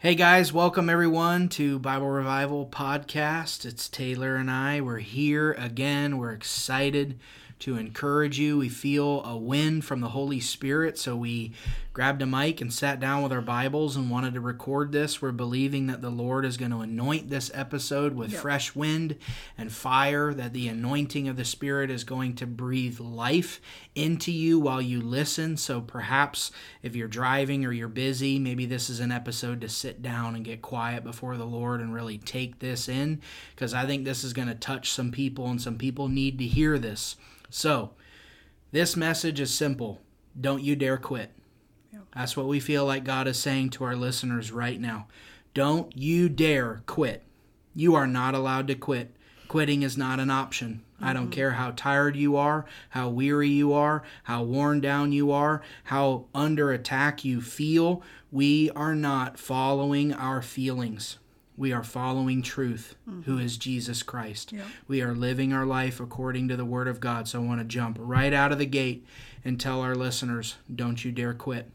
Hey guys, welcome everyone to Bible Revival Podcast. It's Taylor and I. We're here again. We're excited to encourage you. We feel a wind from the Holy Spirit, so we grabbed a mic and sat down with our Bibles and wanted to record this. We're believing that the Lord is going to anoint this episode with yep. fresh wind and fire, that the anointing of the Spirit is going to breathe life into you while you listen. So perhaps if you're driving or you're busy, maybe this is an episode to sit down and get quiet before the Lord and really take this in, because I think this is going to touch some people and some people need to hear this. So, this message is simple. Don't you dare quit. Yep. That's what we feel like God is saying to our listeners right now. Don't you dare quit. You are not allowed to quit. Quitting is not an option. Mm-hmm. I don't care how tired you are, how weary you are, how worn down you are, how under attack you feel. We are not following our feelings we are following truth, mm-hmm. who is Jesus Christ. We are living our life according to the Word of God. So I want to jump right out of the gate and tell our listeners don't you dare quit.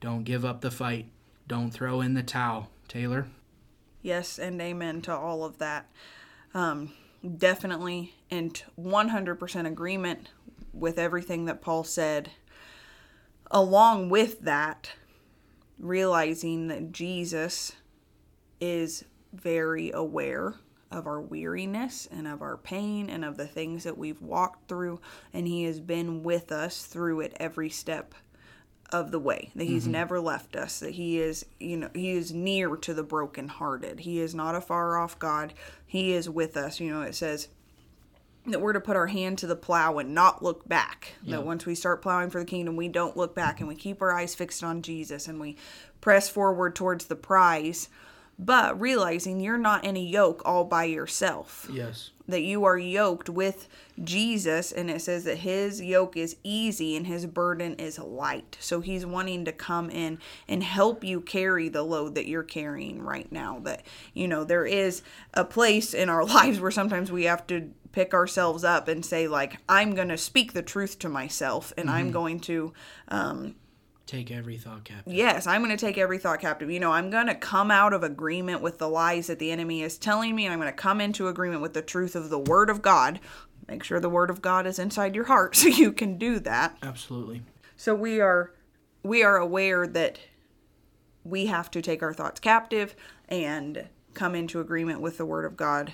Don't give up the fight. Don't throw in the towel. Taylor? Yes, and amen to all of that. Um, definitely in 100% agreement with everything that Paul said. Along with that, realizing that Jesus is very aware of our weariness and of our pain and of the things that we've walked through and he has been with us through it every step of the way that he's mm-hmm. never left us that he is you know he is near to the brokenhearted he is not a far off god he is with us you know it says that we're to put our hand to the plow and not look back. Yeah. That once we start plowing for the kingdom, we don't look back and we keep our eyes fixed on Jesus and we press forward towards the prize but realizing you're not in a yoke all by yourself. Yes. That you are yoked with Jesus, and it says that his yoke is easy and his burden is light. So he's wanting to come in and help you carry the load that you're carrying right now. That, you know, there is a place in our lives where sometimes we have to pick ourselves up and say, like, I'm going to speak the truth to myself and mm-hmm. I'm going to, um, Take every thought captive. Yes, I'm going to take every thought captive. You know, I'm going to come out of agreement with the lies that the enemy is telling me, and I'm going to come into agreement with the truth of the Word of God. Make sure the Word of God is inside your heart so you can do that. Absolutely. So we are we are aware that we have to take our thoughts captive and come into agreement with the Word of God.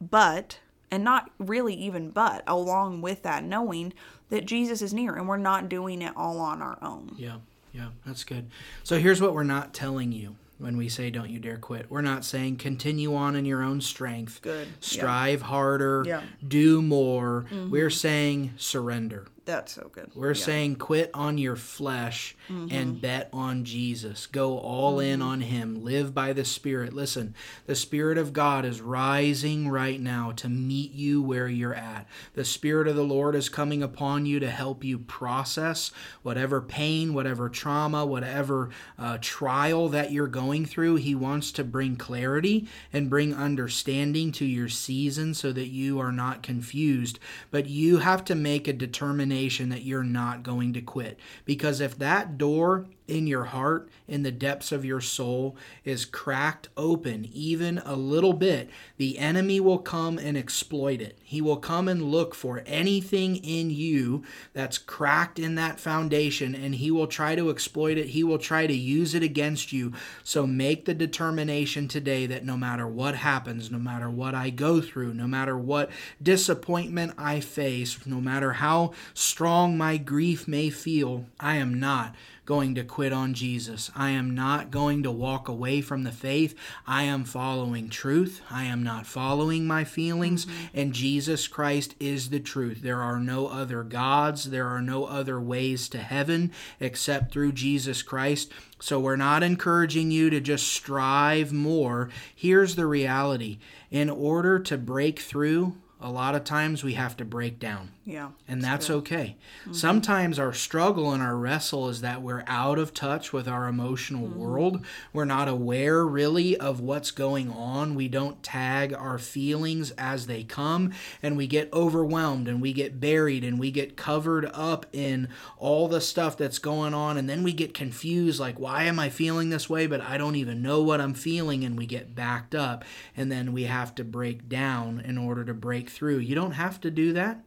But and not really even but along with that knowing that Jesus is near and we're not doing it all on our own. Yeah. Yeah, that's good. So here's what we're not telling you when we say don't you dare quit. We're not saying continue on in your own strength. Good. Strive yeah. harder. Yeah. Do more. Mm-hmm. We're saying surrender. That's so good. We're yeah. saying quit on your flesh mm-hmm. and bet on Jesus. Go all mm-hmm. in on Him. Live by the Spirit. Listen, the Spirit of God is rising right now to meet you where you're at. The Spirit of the Lord is coming upon you to help you process whatever pain, whatever trauma, whatever uh, trial that you're going through. He wants to bring clarity and bring understanding to your season so that you are not confused. But you have to make a determination determination that you're not going to quit. Because if that door in your heart, in the depths of your soul, is cracked open even a little bit, the enemy will come and exploit it. He will come and look for anything in you that's cracked in that foundation and he will try to exploit it. He will try to use it against you. So make the determination today that no matter what happens, no matter what I go through, no matter what disappointment I face, no matter how strong my grief may feel, I am not going to quit on Jesus. I am not going to walk away from the faith. I am following truth. I am not following my feelings. Mm-hmm. And Jesus Christ is the truth. There are no other gods, there are no other ways to heaven except through Jesus Christ. So we're not encouraging you to just strive more. Here's the reality in order to break through a lot of times we have to break down. Yeah. And that's okay. Mm-hmm. Sometimes our struggle and our wrestle is that we're out of touch with our emotional mm-hmm. world. We're not aware really of what's going on. We don't tag our feelings as they come, and we get overwhelmed and we get buried and we get covered up in all the stuff that's going on. And then we get confused like, why am I feeling this way? But I don't even know what I'm feeling. And we get backed up. And then we have to break down in order to break through. You don't have to do that.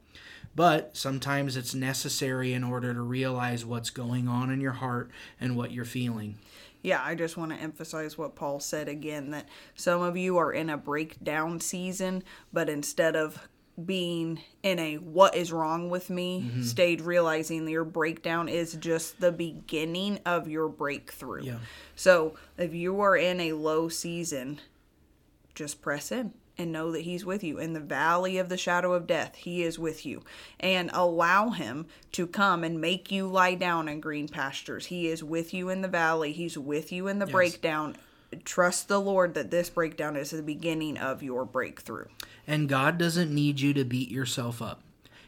But sometimes it's necessary in order to realize what's going on in your heart and what you're feeling. Yeah, I just want to emphasize what Paul said again that some of you are in a breakdown season, but instead of being in a what is wrong with me mm-hmm. stage, realizing that your breakdown is just the beginning of your breakthrough. Yeah. So if you are in a low season, just press in and know that he's with you. In the valley of the shadow of death he is with you. And allow him to come and make you lie down in green pastures. He is with you in the valley. He's with you in the breakdown. Trust the lord that this breakdown is the beginning of your breakthrough. And God doesn't need you to beat yourself up.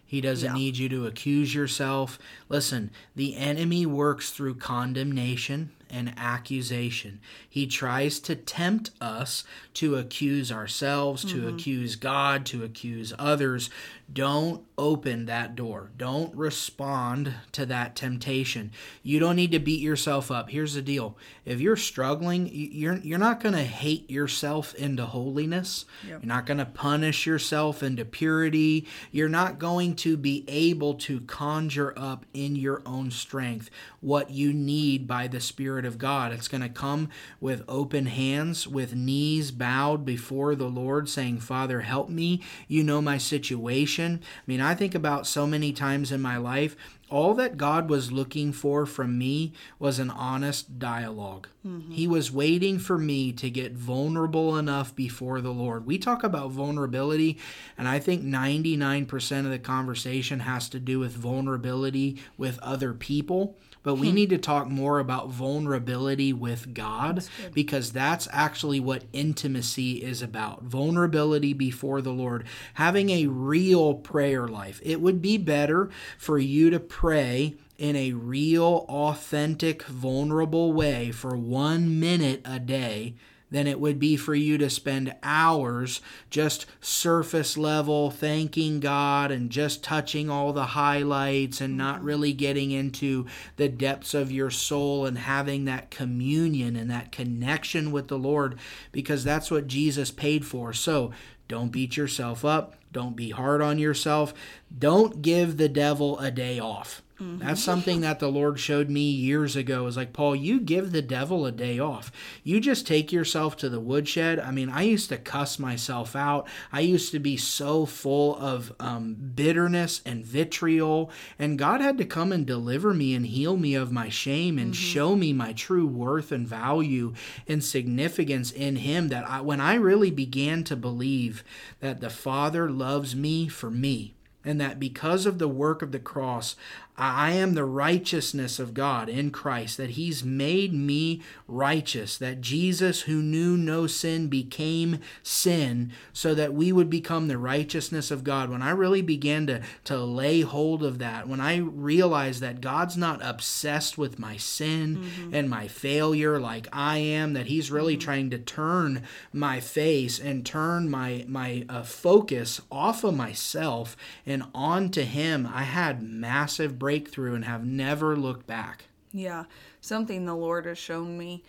He doesn't Yeah. need you to accuse yourself. Listen, the enemy works through condemnation and accusation. He tries to tempt us to accuse ourselves, to mm-hmm. accuse God, to accuse others. Don't open that door. Don't respond to that temptation. You don't need to beat yourself up. Here's the deal. If you're struggling, you're you're not going to hate yourself into holiness. You're not going to punish yourself into purity. You're not going to be able to conjure up in your own strength what you need by the Spirit of God. It's going to come with open hands, with knees bowed before the Lord, saying, Father, help me. You know my situation. I mean, I think about so many times in my life, all that God was looking for from me was an honest dialogue. Mm-hmm. He was waiting for me to get vulnerable enough before the Lord. We talk about vulnerability, and I think 99% of the conversation has to do with vulnerability with other people. But we hmm. need to talk more about vulnerability with God because that's actually what intimacy is about. Vulnerability before the Lord, having a real prayer life. It would be better for you to pray in a real, authentic, vulnerable way for one minute a day than it would be for you to spend hours just surface level thanking God and just touching all the highlights and not mm-hmm. really getting into the depths of your soul and having that communion and that connection with the Lord because that's what Jesus paid for. So don't beat yourself up. Don't be hard on yourself. Don't give the devil a day off. That's something that the Lord showed me years ago. Is like, Paul, you give the devil a day off. You just take yourself to the woodshed. I mean, I used to cuss myself out. I used to be so full of um, bitterness and vitriol. And God had to come and deliver me and heal me of my shame and show me my true worth and value and significance in Him. That I, when I really began to believe that the Father loves me for me, and that because of the work of the cross, I am the righteousness of God in Christ, that He's made me righteous, that Jesus, who knew no sin, became sin so that we would become the righteousness of God. When I really began to, to lay hold of that, when I realized that God's not obsessed with my sin and my failure like I am, that He's really trying to turn my face and turn my, my uh, focus off of myself and onto Him, I had massive breakthrough and have never looked back. Yeah, something the Lord has shown me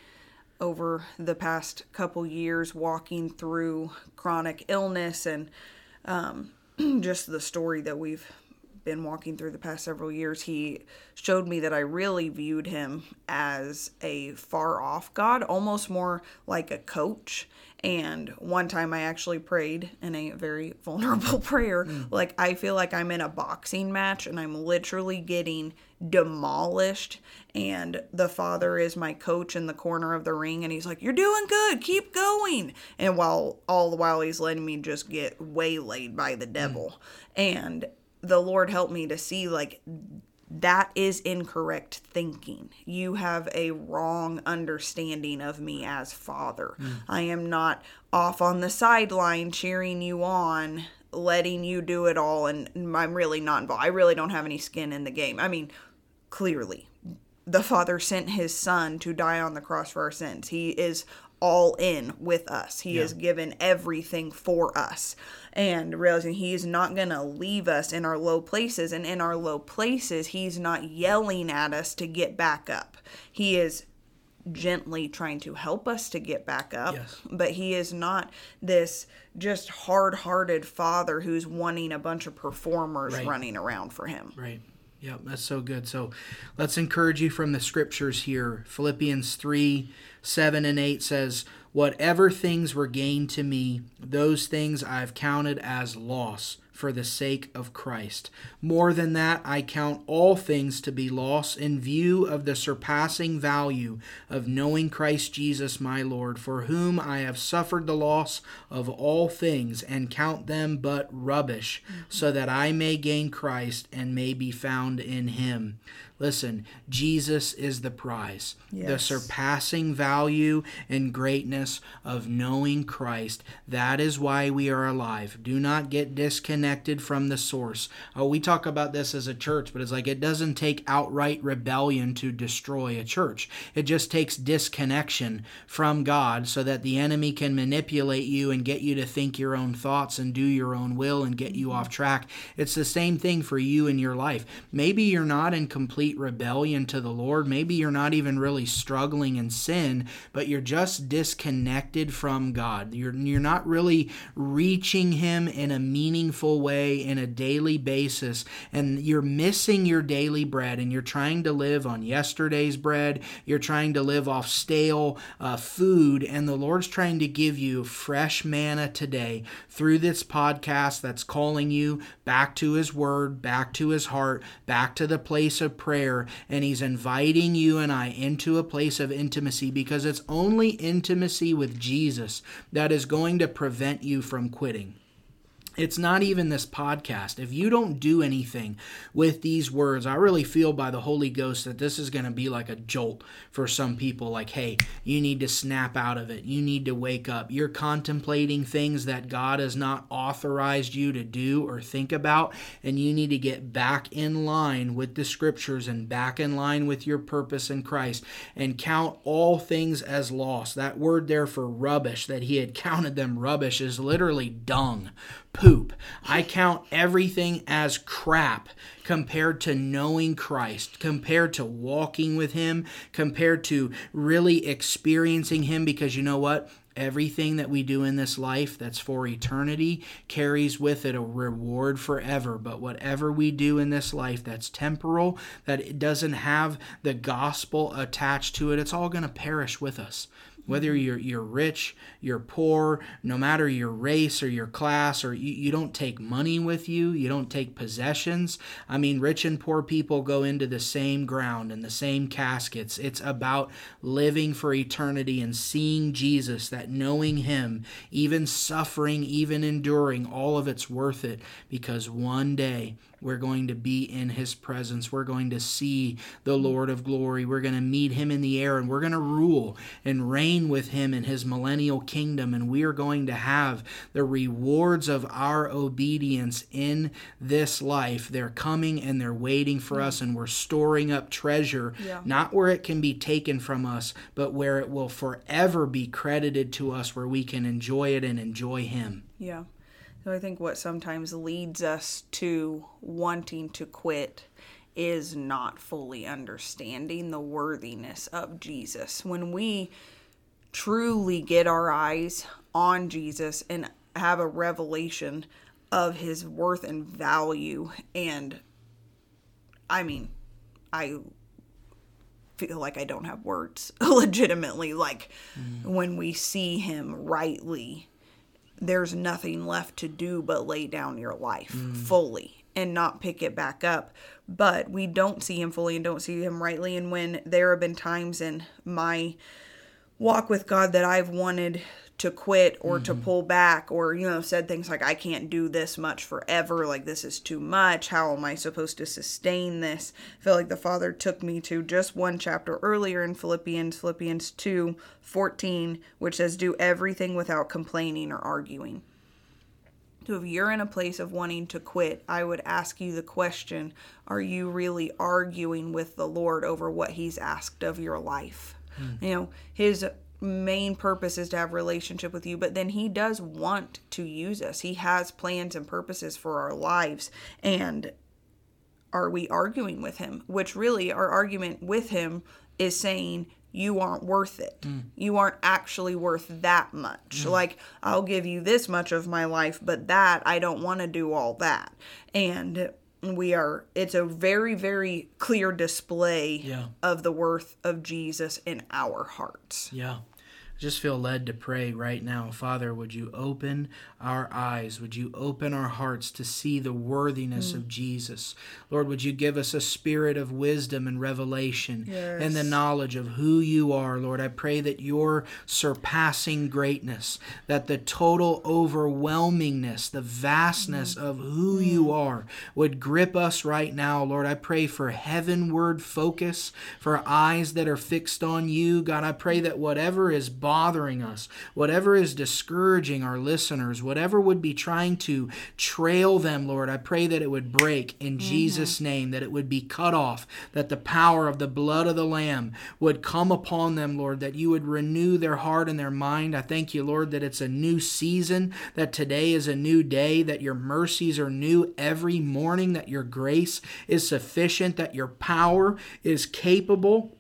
over the past couple years walking through chronic illness and um, just the story that we've been walking through the past several years, he showed me that I really viewed him as a far off God, almost more like a coach. And one time I actually prayed in a very vulnerable prayer. Hmm. Like, I feel like I'm in a boxing match and I'm literally getting demolished. And the father is my coach in the corner of the ring. And he's like, You're doing good. Keep going. And while all the while he's letting me just get waylaid by the hmm. devil. And the Lord helped me to see, like, that is incorrect thinking. You have a wrong understanding of me as father. Mm. I am not off on the sideline cheering you on letting you do it all and I'm really not involved. I really don't have any skin in the game. I mean, clearly, the Father sent his Son to die on the cross for our sins. He is all in with us. He yeah. has given everything for us. And realizing he is not going to leave us in our low places. And in our low places, he's not yelling at us to get back up. He is gently trying to help us to get back up. Yes. But he is not this just hard hearted father who's wanting a bunch of performers right. running around for him. Right. Yep, that's so good. So let's encourage you from the scriptures here. Philippians 3 7 and 8 says, Whatever things were gained to me, those things I've counted as loss for the sake of Christ. More than that, I count all things to be loss in view of the surpassing value of knowing Christ Jesus my Lord, for whom I have suffered the loss of all things, and count them but rubbish, so that I may gain Christ and may be found in him Listen, Jesus is the prize. Yes. The surpassing value and greatness of knowing Christ. That is why we are alive. Do not get disconnected from the source. Oh, we talk about this as a church, but it's like it doesn't take outright rebellion to destroy a church. It just takes disconnection from God so that the enemy can manipulate you and get you to think your own thoughts and do your own will and get you off track. It's the same thing for you in your life. Maybe you're not in complete complete rebellion to the Lord. Maybe you're not even really struggling in sin, but you're just disconnected from God. You're, you're not really reaching Him in a meaningful way in a daily basis, and you're missing your daily bread, and you're trying to live on yesterday's bread. You're trying to live off stale uh, food, and the Lord's trying to give you fresh manna today through this podcast that's calling you back to His Word, back to His heart, back to the place of prayer prayer and he's inviting you and I into a place of intimacy because it's only intimacy with Jesus that is going to prevent you from quitting. It's not even this podcast. If you don't do anything with these words, I really feel by the Holy Ghost that this is going to be like a jolt for some people. Like, hey, you need to snap out of it. You need to wake up. You're contemplating things that God has not authorized you to do or think about, and you need to get back in line with the scriptures and back in line with your purpose in Christ and count all things as loss. That word there for rubbish, that he had counted them rubbish, is literally dung poop. I count everything as crap compared to knowing Christ, compared to walking with Him, compared to really experiencing Him. Because you know what? Everything that we do in this life that's for eternity carries with it a reward forever. But whatever we do in this life that's temporal, that doesn't have the gospel attached to it, it's all going to perish with us whether you're you're rich, you're poor, no matter your race or your class, or you, you don't take money with you, you don't take possessions. I mean, rich and poor people go into the same ground and the same caskets. It's about living for eternity and seeing Jesus, that knowing Him, even suffering, even enduring, all of it's worth it because one day we're going to be in his presence. We're going to see the Lord of glory. We're going to meet him in the air and we're going to rule and reign with him in his millennial kingdom. And we are going to have the rewards of our obedience in this life. They're coming and they're waiting for us, and we're storing up treasure, yeah. not where it can be taken from us, but where it will forever be credited to us, where we can enjoy it and enjoy him. Yeah. So I think what sometimes leads us to wanting to quit is not fully understanding the worthiness of Jesus. When we truly get our eyes on Jesus and have a revelation of his worth and value and I mean, I feel like I don't have words legitimately like mm. when we see him rightly there's nothing left to do but lay down your life mm. fully and not pick it back up. But we don't see him fully and don't see him rightly. And when there have been times in my walk with God that I've wanted to quit or mm-hmm. to pull back or you know said things like I can't do this much forever. Like this is too much. How am I supposed to sustain this? I feel like the father took me to just one chapter earlier in Philippians Philippians 2 14 which says do everything without complaining or arguing. So if you're in a place of wanting to quit, I would ask you the question Are you really arguing with the Lord over what He's asked of your life? You know, His main purpose is to have relationship with you but then he does want to use us he has plans and purposes for our lives and are we arguing with him which really our argument with him is saying you aren't worth it. Mm. You aren't actually worth that much. Mm. Like, I'll give you this much of my life, but that, I don't want to do all that. And we are, it's a very, very clear display yeah. of the worth of Jesus in our hearts. Yeah just feel led to pray right now. Father, would you open our eyes? Would you open our hearts to see the worthiness mm. of Jesus? Lord, would you give us a spirit of wisdom and revelation yes. and the knowledge of who you are, Lord? I pray that your surpassing greatness, that the total overwhelmingness, the vastness mm. of who mm. you are would grip us right now, Lord. I pray for heavenward focus, for eyes that are fixed on you. God, I pray that whatever is bothering us, whatever is discouraging our listeners, whatever would be trying to trail them, Lord, I pray that it would break in mm-hmm. Jesus' name, that it would be cut off, that the power of the blood of the Lamb would come upon them, Lord, that you would renew their heart and their mind. I thank you, Lord, that it's a new season, that today is a new day, that your mercies are new every morning, that your grace is sufficient, that your power is capable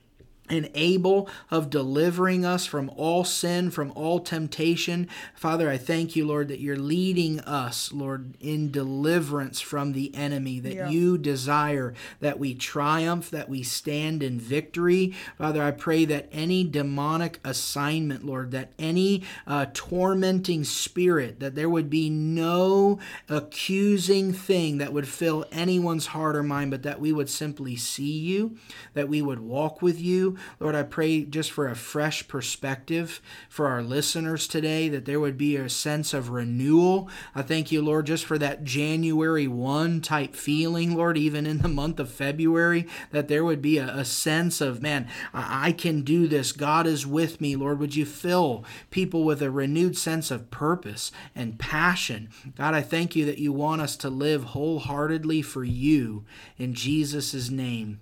and able of delivering us from all sin, from all temptation. Father, I thank you, Lord, that you're leading us, Lord, in deliverance from the enemy, that yeah. you desire that we triumph, that we stand in victory. Father, I pray that any demonic assignment, Lord, that any uh, tormenting spirit, that there would be no accusing thing that would fill anyone's heart or mind, but that we would simply see you, that we would walk with you, Lord, I pray just for a fresh perspective for our listeners today, that there would be a sense of renewal. I thank you, Lord, just for that January 1 type feeling, Lord, even in the month of February, that there would be a, a sense of, man, I, I can do this. God is with me. Lord, would you fill people with a renewed sense of purpose and passion? God, I thank you that you want us to live wholeheartedly for you. In Jesus' name,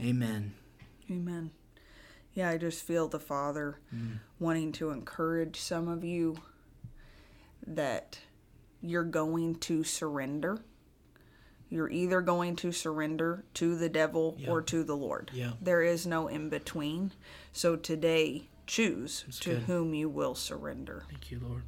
amen. Amen yeah, I just feel the Father mm. wanting to encourage some of you that you're going to surrender. You're either going to surrender to the devil yeah. or to the Lord. Yeah. There is no in between. So today, choose That's to good. whom you will surrender. Thank you, Lord.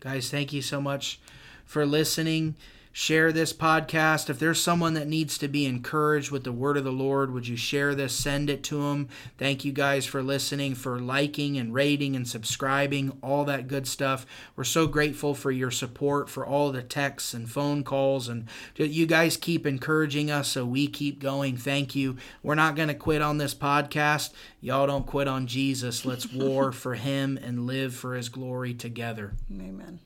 Guys, thank you so much for listening share this podcast. If there's someone that needs to be encouraged with the word of the Lord, would you share this? Send it to them. Thank you guys for listening, for liking and rating and subscribing, all that good stuff. We're so grateful for your support, for all the texts and phone calls, and you guys keep encouraging us so we keep going. Thank you. We're not going to quit on this podcast. Y'all don't quit on Jesus. Let's war for him and live for his glory together. Amen.